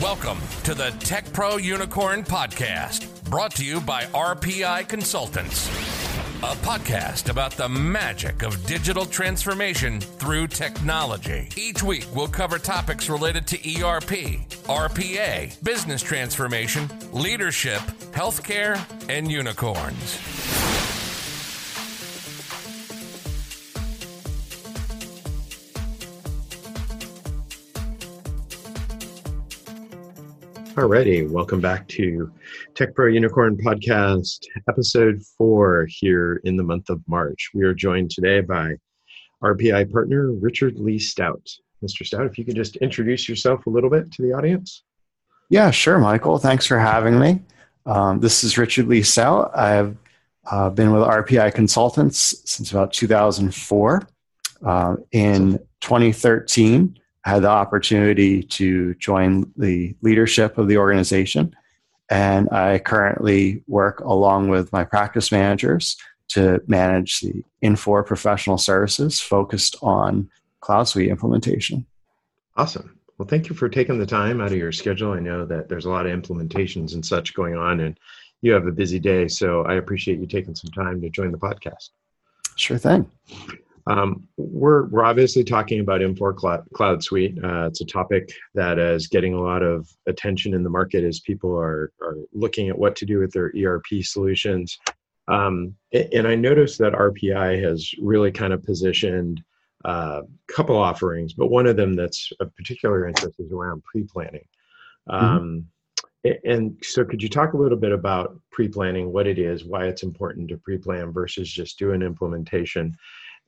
Welcome to the Tech Pro Unicorn Podcast, brought to you by RPI Consultants, a podcast about the magic of digital transformation through technology. Each week, we'll cover topics related to ERP, RPA, business transformation, leadership, healthcare, and unicorns. Alrighty, welcome back to Tech Pro Unicorn Podcast, episode four here in the month of March. We are joined today by RPI partner Richard Leigh Stout. Mr. Stout, if you could just introduce yourself a little bit to the audience. Yeah, sure, Michael. Thanks for having me. Um, this is Richard Leigh Stout. I've uh, been with RPI Consultants since about 2004. Uh, in 2013, I had the opportunity to join the leadership of the organization. And I currently work along with my practice managers to manage the Infor professional services focused on Cloud Suite implementation. Awesome. Well, thank you for taking the time out of your schedule. I know that there's a lot of implementations and such going on, and you have a busy day. So I appreciate you taking some time to join the podcast. Sure thing. Um, we're, we're obviously talking about Infor Cloud, Cloud Suite. Uh, it's a topic that is getting a lot of attention in the market as people are, are looking at what to do with their ERP solutions. Um, and I noticed that RPI has really kind of positioned a uh, couple offerings, but one of them that's of particular interest is around pre-planning. Mm-hmm. Um, and so could you talk a little bit about pre-planning, what it is, why it's important to pre-plan versus just do an implementation,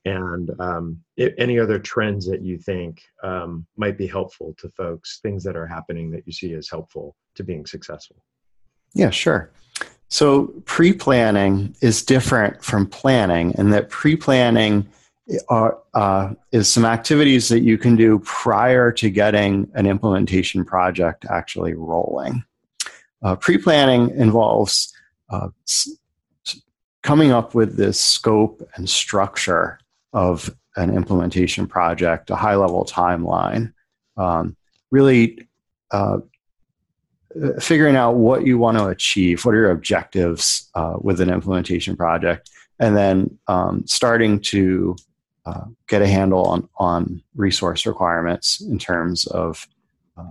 and um, it, any other trends that you think um, might be helpful to folks, things that are happening that you see as helpful to being successful. Yeah, sure. So pre planning is different from planning, and that pre planning are, uh, is some activities that you can do prior to getting an implementation project actually rolling. Uh, pre planning involves uh, coming up with this scope and structure of an implementation project, a high level timeline, um, really uh, figuring out what you want to achieve, what are your objectives uh, with an implementation project, and then um, starting to uh, get a handle on, on resource requirements in terms of uh,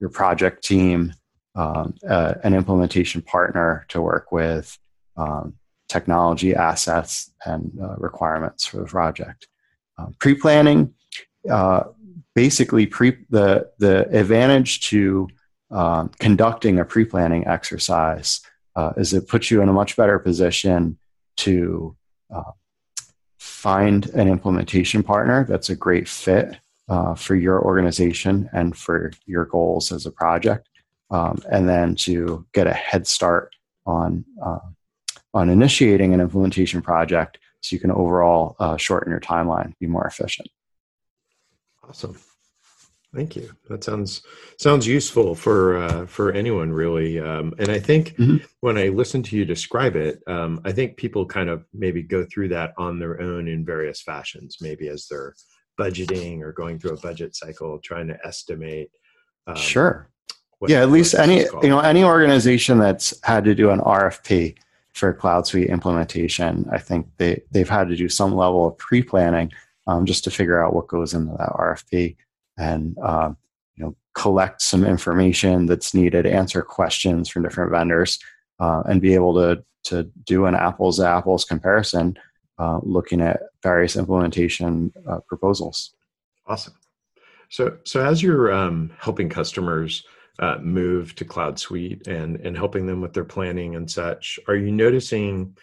your project team, um, uh, an implementation partner to work with, um, technology assets and uh, requirements for the project. Uh, pre-planning, uh, basically, pre the the advantage to um, conducting a pre-planning exercise uh, is it puts you in a much better position to uh, find an implementation partner that's a great fit uh, for your organization and for your goals as a project, um, and then to get a head start on on initiating an implementation project so you can overall uh, shorten your timeline, be more efficient. Awesome. Thank you. That sounds sounds useful for uh, for anyone really. Um, and I think mm-hmm. when I listen to you describe it, um, I think people kind of maybe go through that on their own in various fashions. Maybe as they're budgeting or going through a budget cycle, trying to estimate. Um, sure. yeah, at least any you know any organization that's had to do an RFP for Cloud Suite implementation, I think they, they've had to do some level of pre planning um, just to figure out what goes into that RFP and uh, you know collect some information that's needed, answer questions from different vendors, uh, and be able to to do an apples to apples comparison, uh, looking at various implementation uh, proposals. Awesome. So so as you're um, helping customers uh, move to Cloud Suite and and helping them with their planning and such. Are you noticing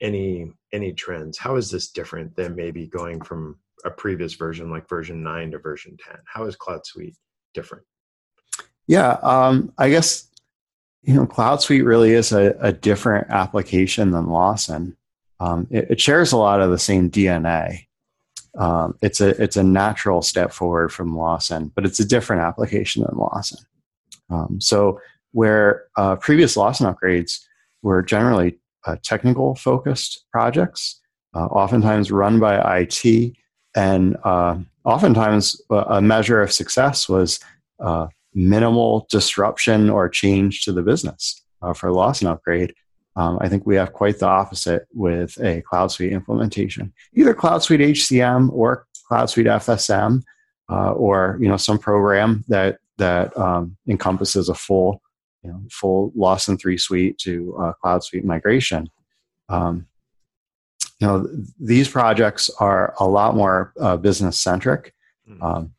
any any trends? How is this different than maybe going from a previous version like version nine to version ten? How is Cloud Suite different? Yeah, um, I guess you know Cloud Suite really is a, a different application than Lawson. Um, it, it, shares a lot of the same DNA. Um, it's a it's a natural step forward from Lawson, but it's a different application than Lawson. Um, so where uh, previous Lawson upgrades were generally uh, technical focused projects, uh, oftentimes run by IT, and uh, oftentimes a measure of success was uh, minimal disruption or change to the business uh, for Lawson upgrade. Um, I think we have quite the opposite with a Cloud Suite implementation, either Cloud Suite HCM or Cloud Suite FSM, uh, or you know some program that that um, encompasses a full you know, full Lawson three suite to uh, Cloud Suite migration. Um, you know these projects are a lot more uh, business centric. Mm-hmm. Um,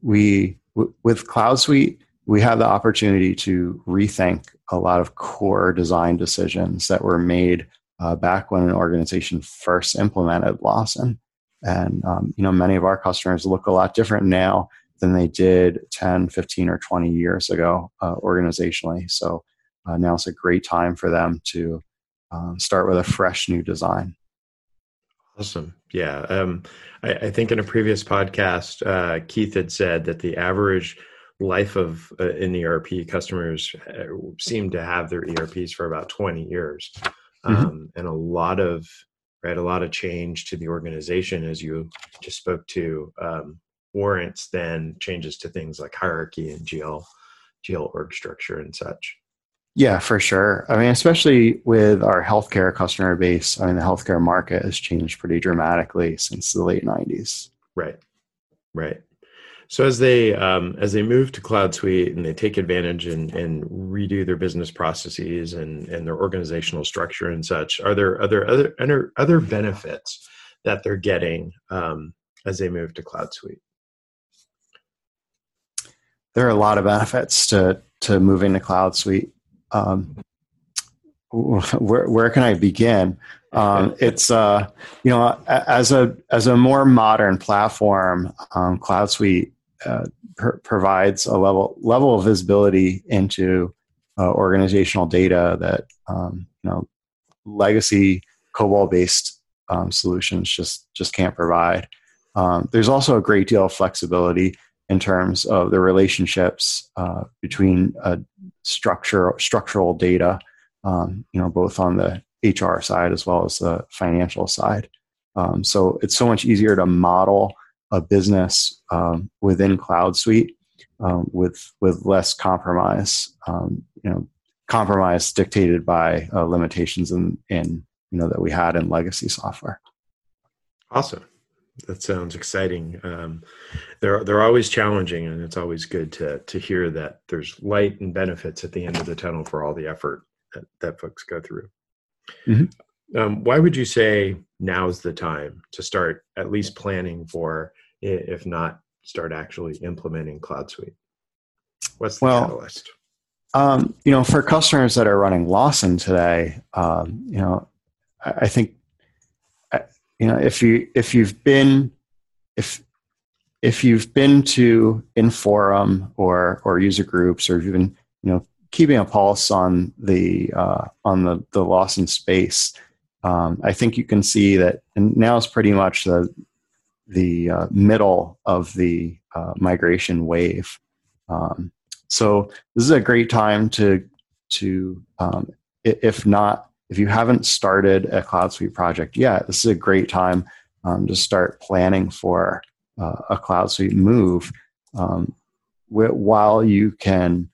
we w- with Cloud Suite we have the opportunity to rethink a lot of core design decisions that were made uh, back when an organization first implemented Lawson. And um, you know, many of our customers look a lot different now than they did 10, 15, or 20 years ago uh, organizationally. So uh, now it's a great time for them to um, start with a fresh new design. Awesome. Yeah. Um, I, I, think in a previous podcast, uh, Keith had said that the average life of uh, in ERP customers uh, seem to have their ERPs for about 20 years. Mm-hmm. Um, and a lot of right a lot of change to the organization as you just spoke to um, warrants then changes to things like hierarchy and GL GL org structure and such. Yeah, for sure. I mean, especially with our healthcare customer base, I mean, the healthcare market has changed pretty dramatically since the late 90s. Right. Right. So as they um, as they move to Cloud Suite and they take advantage and, and redo their business processes and, and their organizational structure and such, are there other other other, other benefits that they're getting um, as they move to Cloud Suite? There are a lot of benefits to to moving to Cloud Suite. Um, where where can I begin? Um, it's uh, you know as a as a more modern platform, um, Cloud Suite uh, pr- provides a level level of visibility into uh, organizational data that um, you know legacy COBOL based um, solutions just just can't provide. Um, there's also a great deal of flexibility in terms of the relationships uh, between uh, structure structural data, um, you know, both on the HR side as well as the financial side. Um, so it's so much easier to model a business um, within Cloud Suite um, with with less compromise. Um, you know, compromise dictated by uh, limitations in in you know that we had in legacy software. Awesome. That sounds exciting. Um, they're they're always challenging, and it's always good to to hear that there's light and benefits at the end of the tunnel for all the effort that, that folks go through. Mm-hmm. Um, why would you say now's the time to start at least planning for if not start actually implementing Cloud Suite? What's the well, catalyst? Um, you know, for customers that are running Lawson today, um, you know, I, I think, you know, if you if you've been if if you've been to Inforum or or user groups or you've been you know keeping a pulse on the uh, on the the Lawson space, um, I think you can see that and now is pretty much the the uh, middle of the uh, migration wave. Um, so this is a great time to to um, if not if you haven't started a Cloud Suite project yet, this is a great time um, to start planning for uh, a Cloud Suite move. Um, while you can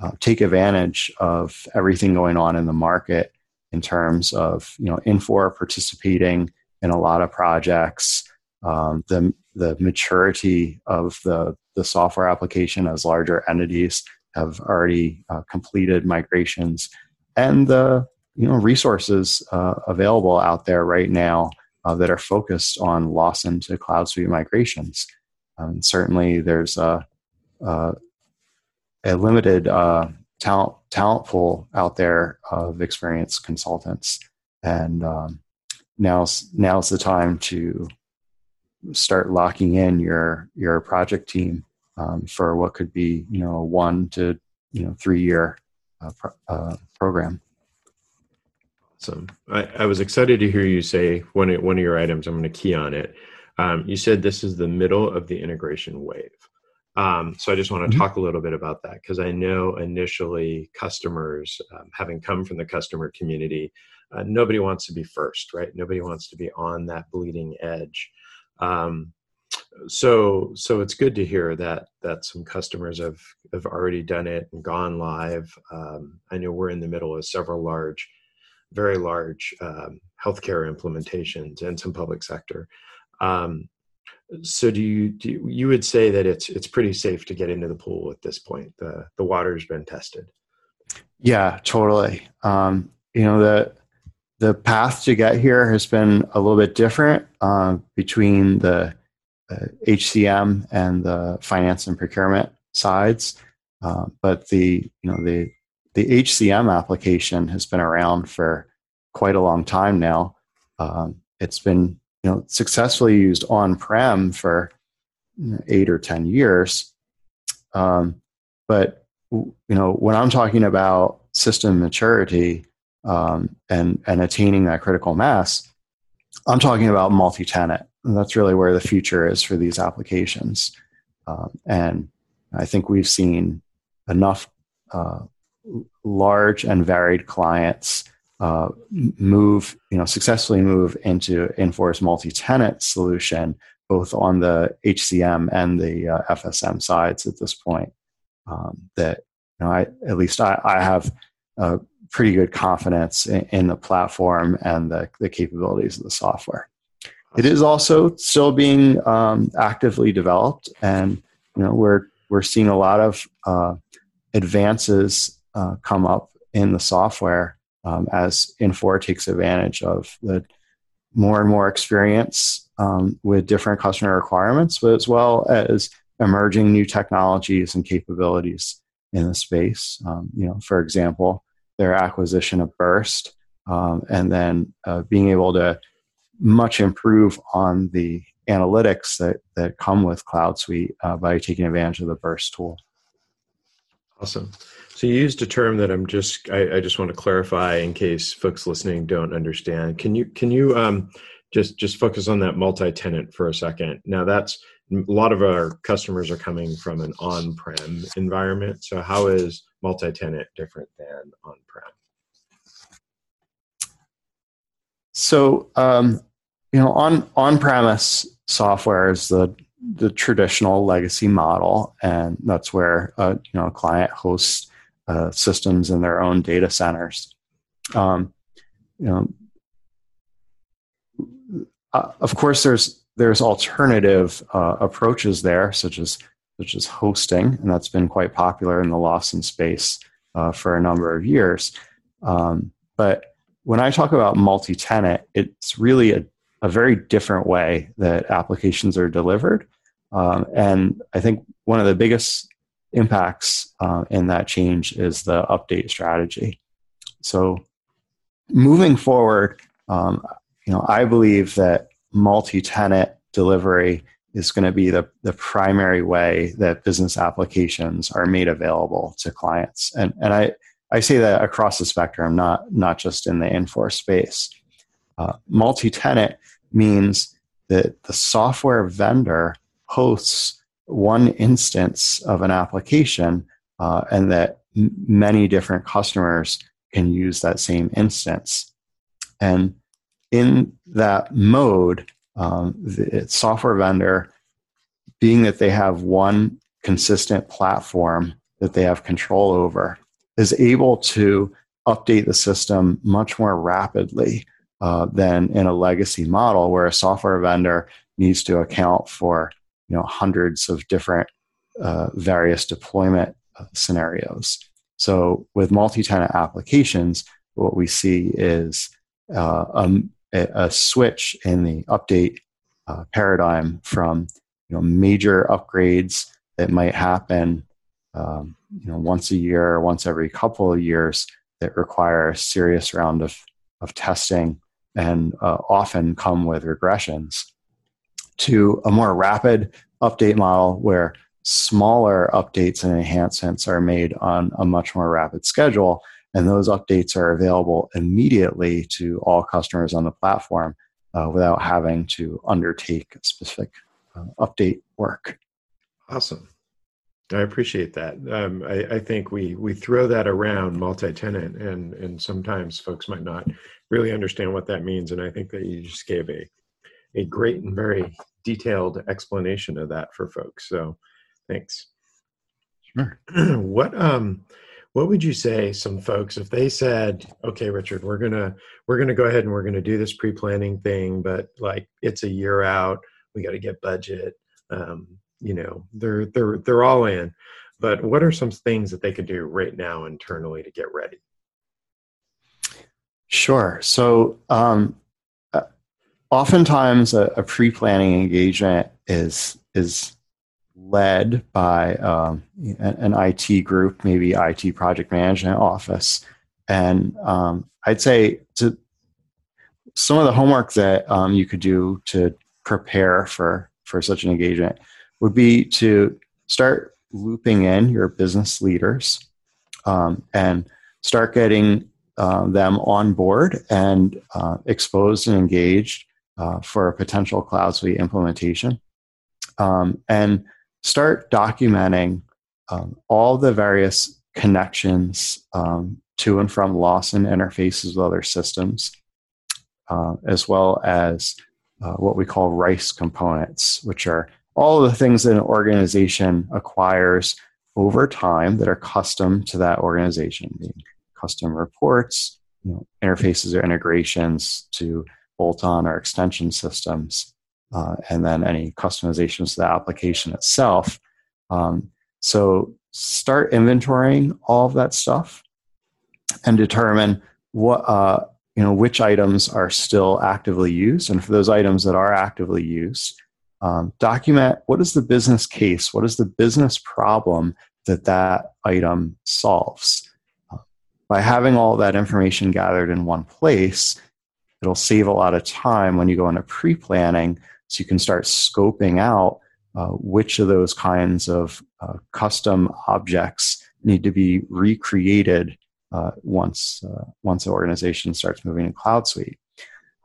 uh, take advantage of everything going on in the market in terms of you know Infor participating in a lot of projects um, the the maturity of the the software application as larger entities have already uh, completed migrations, and the you know resources uh, available out there right now uh, that are focused on Lawson to Cloud Suite migrations. Um, certainly, there's a a, a limited uh, talent talent pool out there of experienced consultants, and um, now's now's the time to start locking in your your project team um, for what could be you know a one to you know three year uh, pro- uh, program. Awesome. I, I, was excited to hear you say one of, one of your items. I'm going to key on it. Um, you said this is the middle of the integration wave. Um, so I just want to mm-hmm. talk a little bit about that because I know initially customers, um, having come from the customer community, uh, nobody wants to be first, right? Nobody wants to be on that bleeding edge. Um, so so it's good to hear that that some customers have have already done it and gone live. Um, I know we're in the middle of several large, very large um, healthcare implementations and some public sector. Um, so do you, do you, would say that it's it's pretty safe to get into the pool at this point? The the water's been tested. Yeah, totally. Um, you know the the path to get here has been a little bit different uh, between the uh, HCM and the finance and procurement sides, uh, but the you know the the HCM application has been around for quite a long time now. Um, it's been you know successfully used on prem for eight or ten years, um, but you know when I'm talking about system maturity um, and and attaining that critical mass, I'm talking about multi-tenant. That's really where the future is for these applications. Um, and I think we've seen enough uh, large and varied clients uh, move, you know, successfully move into Infor multi-tenant solution, both on the HCM and the uh, FSM sides at this point. Um, that you know, I at least I, I have pretty good confidence in, in, the platform and the, the capabilities of the software. It is also still being um, actively developed, and you know we're we're seeing a lot of uh, advances uh, come up in the software um, as Infor takes advantage of the more and more experience um, with different customer requirements, but as well as emerging new technologies and capabilities in the space. Um, you know, for example, their acquisition of Birst, um, and then uh, being able to much improve on the analytics that, that come with Cloud Suite uh, by taking advantage of the Birst tool. Awesome. So you used a term that I'm just I, I, just want to clarify in case folks listening don't understand. Can you can you um, just just focus on that multi-tenant for a second? Now that's a lot of our customers are coming from an on-prem environment. So how is multi-tenant different than on-prem? So um, you know, on on-premise software is the the traditional legacy model, and that's where uh, you know a client hosts uh, systems in their own data centers. Um, you know, uh, of course, there's there's alternative uh, approaches there, such as such as hosting, and that's been quite popular in the Lawson space uh, for a number of years. Um, but when I talk about multi-tenant, it's really a, a very different way that applications are delivered. Um, and I think one of the biggest impacts uh, in that change is the update strategy. So, moving forward, um, you know, I believe that multi-tenant delivery is going to be the, the primary way that business applications are made available to clients. And, and I, I say that across the spectrum, not, not just in the Infor space. Uh, multi-tenant means that the software vendor hosts one instance of an application uh, and that m- many different customers can use that same instance. And in that mode, um, the software vendor, being that they have one consistent platform that they have control over, is able to update the system much more rapidly uh, than in a legacy model where a software vendor needs to account for know hundreds of different uh, various deployment uh, scenarios. So with multi-tenant applications, what we see is uh, a, a, switch in the update uh, paradigm from you know major upgrades that might happen um, you know once a year once every couple of years that require a serious round of of testing and uh, often come with regressions to a more rapid update model where smaller updates and enhancements are made on a much more rapid schedule. And those updates are available immediately to all customers on the platform uh, without having to undertake specific uh, update work. Awesome. I appreciate that. Um, I, I, think we we throw that around multi-tenant, and and sometimes folks might not really understand what that means. And I think that you just gave a a great and very detailed explanation of that for folks. So, thanks. Sure. what um, what would you say some folks if they said, "Okay, Richard, we're gonna we're gonna go ahead and we're gonna do this pre planning thing, but like it's a year out, we got to get budget." Um, you know, they're they're they're all in. But what are some things that they could do right now internally to get ready? Sure. So, um, oftentimes a, a, pre-planning engagement is is led by um, an, an, IT group, maybe IT project management office, and um, I'd say to some of the homework that um, you could do to prepare for for such an engagement would be to start looping in your business leaders um, and start getting uh, them on board and uh, exposed and engaged uh, for a potential Cloud Suite implementation. Um, and start documenting um, all the various connections um, to and from Lawson interfaces with other systems, uh, as well as uh, what we call RICE components, which are all the things that an organization acquires over time that are custom to that organization, being custom reports, you know, interfaces or integrations to bolt on or extension systems, uh, and then any customizations to the application itself. Um, so start inventorying all of that stuff and determine what uh, you know which items are still actively used, and for those items that are actively used, um, document what is the business case, what is the business problem that that item solves by having all that information gathered in one place, it'll save a lot of time when you go into pre planning so you can start scoping out uh, which of those kinds of uh, custom objects need to be recreated uh, once uh, once the organization starts moving to Cloud Suite.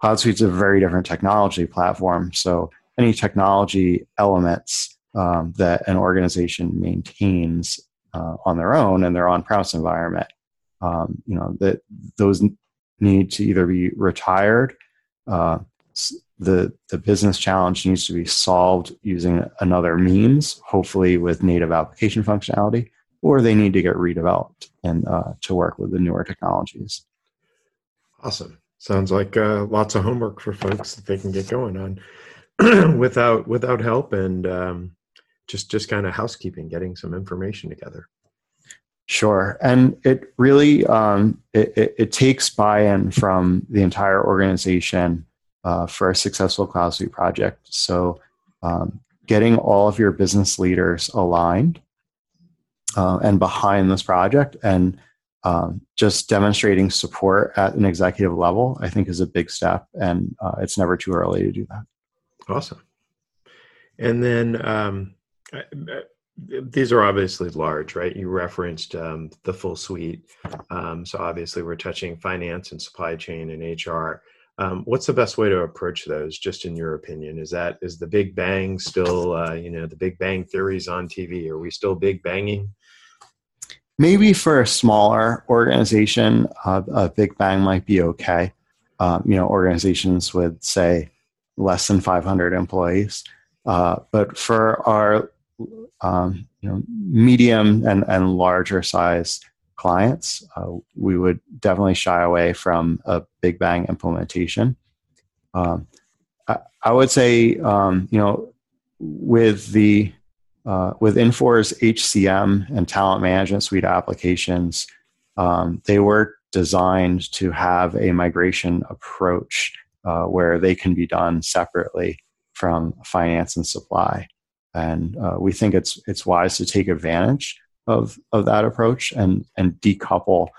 Cloud Suite is a very different technology platform, so any technology elements um, that an organization maintains uh, on their own in their on-premise environment um, you know that those need to either be retired uh, the the business challenge needs to be solved using another means hopefully with native application functionality or they need to get redeveloped and uh, to work with the newer technologies. Awesome. Sounds like uh, lots of homework for folks that they can get going on without without help and um, just just kind of housekeeping getting some information together Sure, and it really um, it, it, it, takes buy-in from the entire organization uh, for a successful Cloud Suite project. So, um, getting all of your business leaders aligned uh, and behind this project, and um, just demonstrating support at an executive level, I think is a big step, and uh, it's never too early to do that. Awesome. And then um, these are obviously large, right? You referenced um, the full suite. Um, so obviously, we're touching finance and supply chain and HR. Um, what's the best way to approach those? Just in your opinion, is that is the Big Bang still, uh, you know, the Big Bang theories on TV? Are we still big banging? Maybe for a smaller organization, uh, a Big Bang might be okay. Um, you know, organizations with say less than 500 employees. Uh, but for our um, you know, medium and, and larger size clients, uh, we would definitely shy away from a big bang implementation. Um, I, I, would say, um, you know, with the uh, with Infor's HCM and talent management suite applications, um, they were designed to have a migration approach uh, where they can be done separately from finance and supply and uh, we think it's it's wise to take advantage of of that approach and and decouple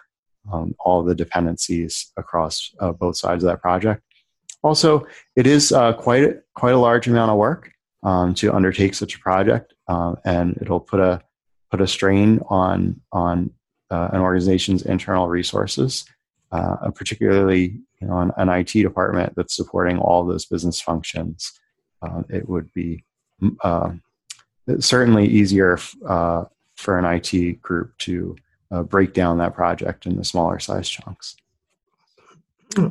um, all the dependencies across uh, both sides of that project. Also, it is uh, quite quite a large amount of work um, to undertake such a project, uh, and it'll put a put a strain on on uh, an organization's internal resources, uh, particularly you know an, an, IT department that's supporting all those business functions. it would be uh, certainly easier uh, for an IT group to uh, break down that project into smaller size chunks.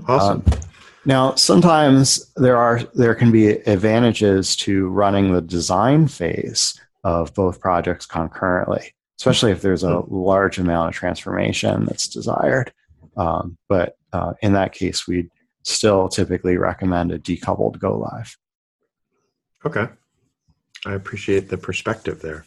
Awesome. Um, Now, sometimes there are there can be advantages to running the design phase of both projects concurrently, especially if there's a large amount of transformation that's desired. Um, but uh, in that case, we'd still typically recommend a decoupled go live. Okay, I appreciate the perspective there.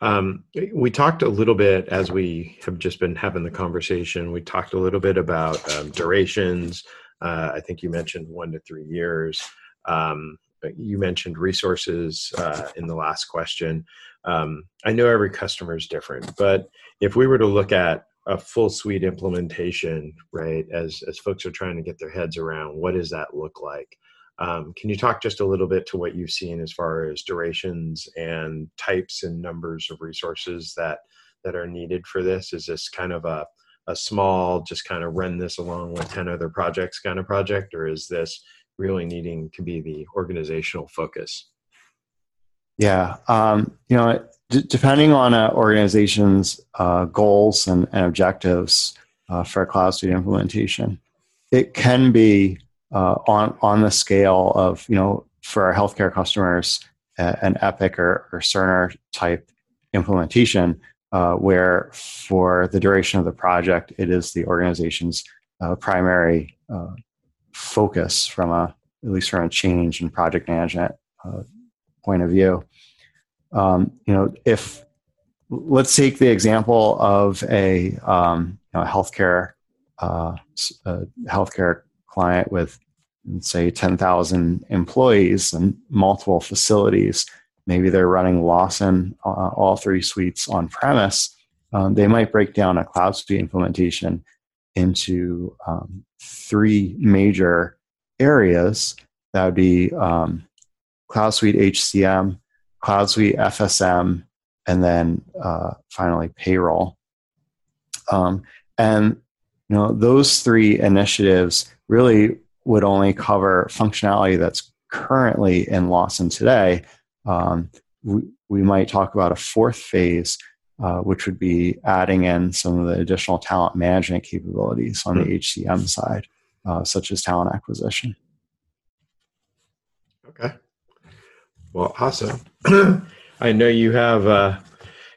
Um, we talked a little bit as we have just been having the conversation. We talked a little bit about um, durations. Uh, I think you mentioned one to three years. Um, you mentioned resources uh, in the last question. Um, I know every customer is different, but if we were to look at a full suite implementation, right, as as folks are trying to get their heads around, what does that look like? Um, can you talk just a little bit to what you've seen as far as durations and types and numbers of resources that that are needed for this? Is this kind of a a small, just kind of run this along with ten other projects kind of project, or is this really needing to be the organizational focus? Yeah, um, you know, d- depending on an organization's uh, goals and, and objectives uh, for a cloud suite implementation, it can be uh, on on the scale of you know for our healthcare customers an Epic or, or Cerner type implementation, uh, where for the duration of the project, it is the organization's uh, primary uh, focus from a at least from a change and project management uh, point of view. Um, you know, if let's take the example of a um, you know, healthcare uh, healthcare client with say 10,000 employees and multiple facilities. Maybe they're running Lawson, uh, all three suites on premise. Um, they might break down a cloud suite implementation into um, three major areas. That would be um, Cloud Suite HCM, Cloud Suite FSM, and then uh, finally payroll. Um, and you know those three initiatives really would only cover functionality that's currently in Lawson today. Um, we, we, might talk about a fourth phase, uh, which would be adding in some of the additional talent management capabilities on the HCM side, uh, such as talent acquisition. Okay. Well, awesome. I know you have uh,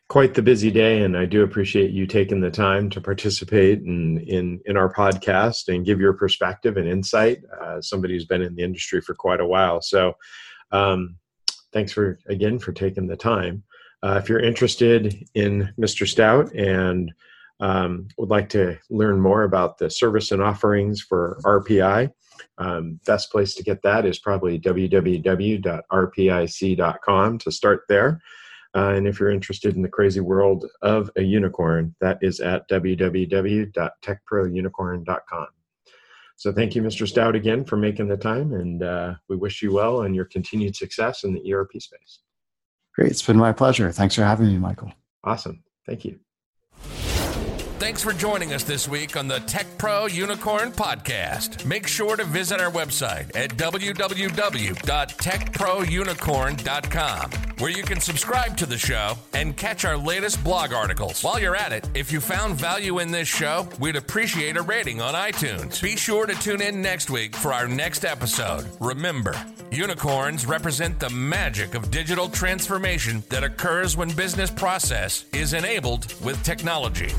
quite the busy day, and I do appreciate you taking the time to participate in in, in our podcast and give your perspective and insight. Uh, somebody who's been in the industry for quite a while, so um, thanks for again for taking the time. Uh, if you're interested in Mr. Stout and um, would like to learn more about the service and offerings for RPI, um, best place to get that is probably www.rpic.com to start there. Uh, and if you're interested in the crazy world of a unicorn, that is at www.techprounicorn.com. So thank you, Mr. Stout, again for making the time, and uh, we wish you well and your continued success in the ERP space. Great. It's been my pleasure. Thanks for having me, Michael. Awesome. Thank you. Thanks for joining us this week on the Tech Pro Unicorn Podcast. Make sure to visit our website at www.techprounicorn.com, where you can subscribe to the show and catch our latest blog articles. While you're at it, if you found value in this show, we'd appreciate a rating on iTunes. Be sure to tune in next week for our next episode. Remember, unicorns represent the magic of digital transformation that occurs when business process is enabled with technology.